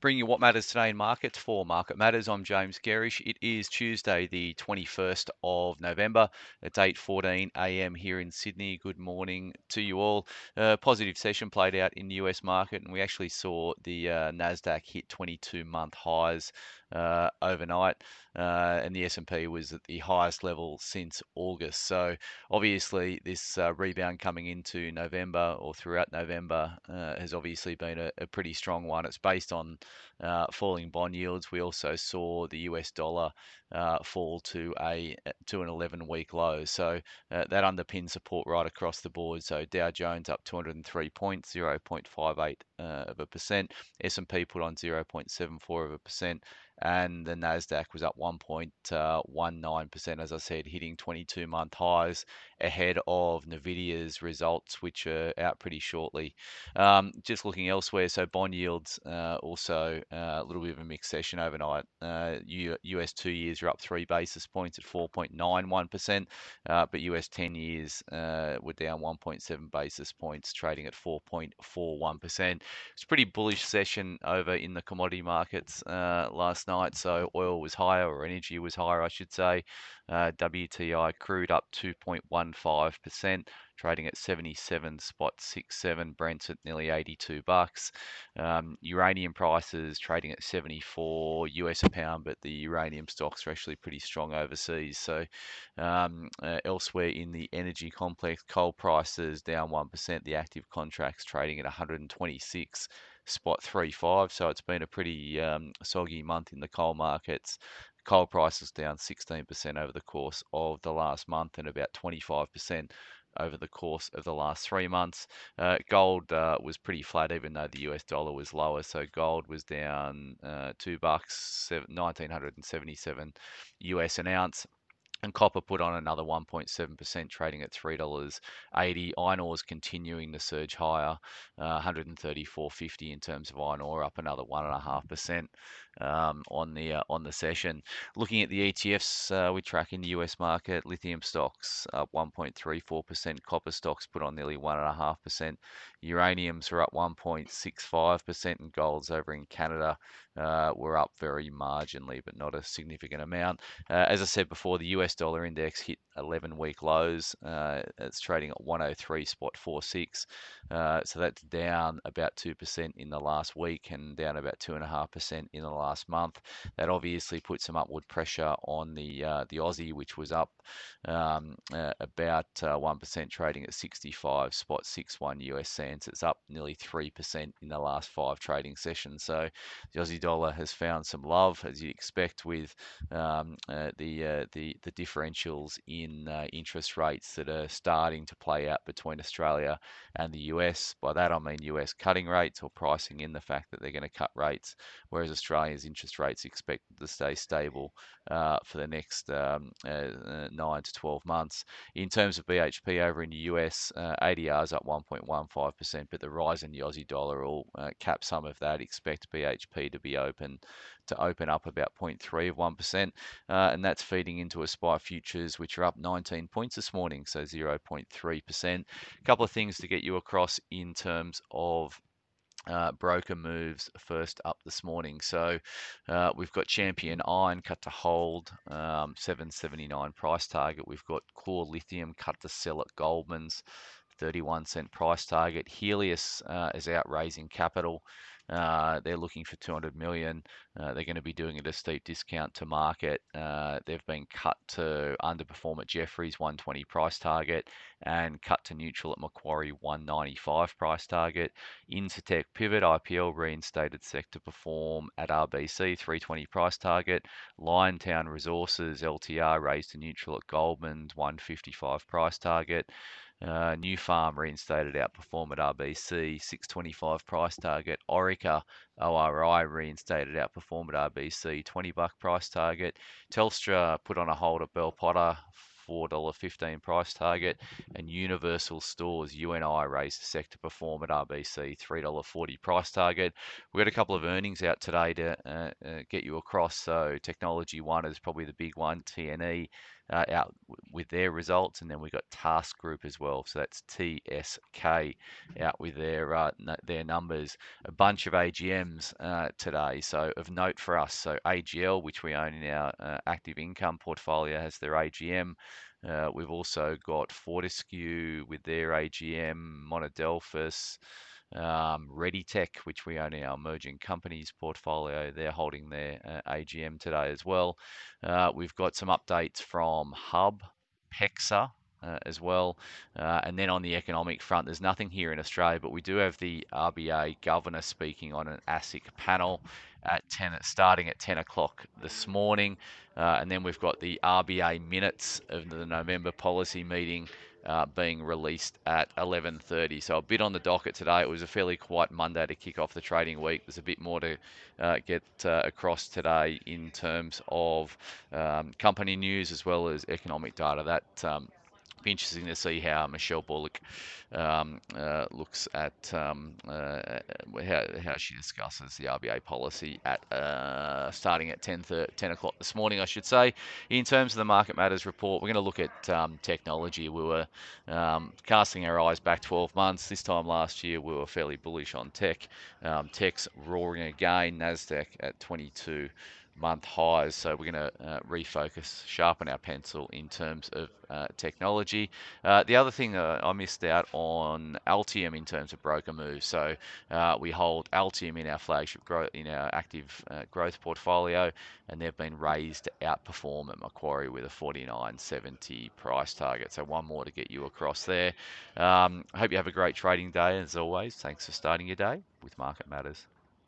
Bring you what matters today in markets for Market Matters. I'm James Gerrish. It is Tuesday, the 21st of November. It's 8:14 a.m. here in Sydney. Good morning to you all. A positive session played out in the US market, and we actually saw the uh, Nasdaq hit 22-month highs uh, overnight, uh, and the S&P was at the highest level since August. So obviously, this uh, rebound coming into November or throughout November uh, has obviously been a, a, pretty strong one. It's based on uh, falling bond yields. We also saw the US dollar uh, fall to a to an 11 week low. So uh, that underpins support right across the board. So Dow Jones up 203 points, 0.58 uh, of a percent. S&P put on 0.74 of a percent and the Nasdaq was up 1.19%, as I said, hitting 22-month highs ahead of Nvidia's results, which are out pretty shortly. Um, just looking elsewhere, so bond yields uh, also uh, a little bit of a mixed session overnight. Uh, US two years are up three basis points at 4.91%, uh, but US 10 years uh, were down 1.7 basis points, trading at 4.41%. It's a pretty bullish session over in the commodity markets uh, last night. So oil was higher, or energy was higher, I should say. Uh, WTI crude up 2.15%, trading at 77 spot 67. Brent's at nearly 82 bucks. Um, uranium prices trading at 74 US a pound, but the uranium stocks are actually pretty strong overseas. So um, uh, elsewhere in the energy complex, coal prices down 1%. The active contracts trading at 126 spot 35. So it's been a pretty um, soggy month in the coal markets. Coal prices down 16% over the course of the last month and about 25% over the course of the last three months. Uh, gold uh, was pretty flat, even though the US dollar was lower. So gold was down uh, two bucks, 1977 US an ounce. And copper put on another 1.7%, trading at $3.80. Iron ore is continuing to surge higher, uh, 134.50 in terms of iron ore, up another 1.5% um, on the uh, on the session. Looking at the ETFs uh, we track in the US market, lithium stocks up 1.34%, copper stocks put on nearly 1.5%, uraniums are up 1.65%, and golds over in Canada uh, were up very marginally, but not a significant amount. Uh, as I said before, the US dollar index hit 11 week lows. Uh, it's trading at 103 spot 46. Uh, so that's down about 2% in the last week and down about 2.5% in the last month. That obviously put some upward pressure on the uh, the Aussie, which was up um, uh, about 1%, uh, trading at 65 spot 61 US cents. It's up nearly 3% in the last five trading sessions. So the Aussie dollar has found some love, as you expect, with um, uh, the, the the differentials in interest rates that are starting to play out between Australia and the US. By that I mean US cutting rates or pricing in the fact that they're going to cut rates, whereas Australia's interest rates expected to stay stable uh, for the next um, uh, uh, nine to 12 months. In terms of BHP over in the US, uh, is up 1.15%, but the rise in the Aussie dollar will uh, cap some of that. Expect BHP to be open to open up about 0.3 of 1%, uh, and that's feeding into a SPI futures, which are up 19 points this morning, so 0.3%. A couple of things to get you across in terms of uh, broker moves first up this morning. So uh, we've got Champion Iron cut to hold, um, 779 price target. We've got Core Lithium cut to sell at Goldman's, 31 cent price target. Healius uh, is out raising capital. Uh, they're looking for 200 million. Uh, they're going to be doing it at a steep discount to market. Uh, they've been cut to underperform at Jefferies 120 price target and cut to neutral at Macquarie 195 price target. Incitec Pivot IPL reinstated sector perform at RBC 320 price target. Liontown Resources LTR raised to neutral at Goldman's 155 price target. Uh, Farm reinstated outperform at RBC, 625 price target. Orica ORI reinstated outperform at RBC, 20 buck price target. Telstra put on a hold at Bell Potter, $4.15 price target. And Universal Stores, UNI, raised the sector perform at RBC, $3.40 price target. We've got a couple of earnings out today to uh, uh, get you across. So Technology One is probably the big one, TNE uh, out with their results, and then we've got Task Group as well. So that's TSK out with their uh, their numbers. A bunch of AGMs uh, today. So of note for us, so AGL, which we own in our uh, active income portfolio, has their AGM. Uh, we've also got Fortescue with their AGM, Monadelphous, um, ReadyTech, which we own in our emerging companies portfolio. They're holding their uh, AGM today as well. Uh, we've got some updates from Hub, PEXA, uh, as well. Uh, and then on the economic front, there's nothing here in Australia, but we do have the RBA governor speaking on an ASIC panel at 10, starting at 10 o'clock this morning. Uh, and then we've got the RBA minutes of the November policy meeting uh, being released at 11:30. So a bit on the docket today. It was a fairly quiet Monday to kick off the trading week. There's a bit more to uh, get uh, across today in terms of um, company news as well as economic data. That um, be interesting to see how Michelle Bullock um, uh, looks at um, uh, how, how she discusses the RBA policy at uh, starting at 10, 10 o'clock this morning, I should say. In terms of the Market Matters report, we're going to look at um, technology. We were um, casting our eyes back 12 months. This time last year, we were fairly bullish on tech. Um, tech's roaring again. Nasdaq at 22 month highs. So we're going to uh, refocus, sharpen our pencil in terms of uh, technology. Uh, the other thing I missed out on Altium in terms of broker moves. So uh, we hold Altium in our flagship growth in our active uh, growth portfolio, and they've been raised to outperform at Macquarie with a 49.70 price target. So one more to get you across there. Um, hope you have a great trading day as always. Thanks for starting your day with Market Matters.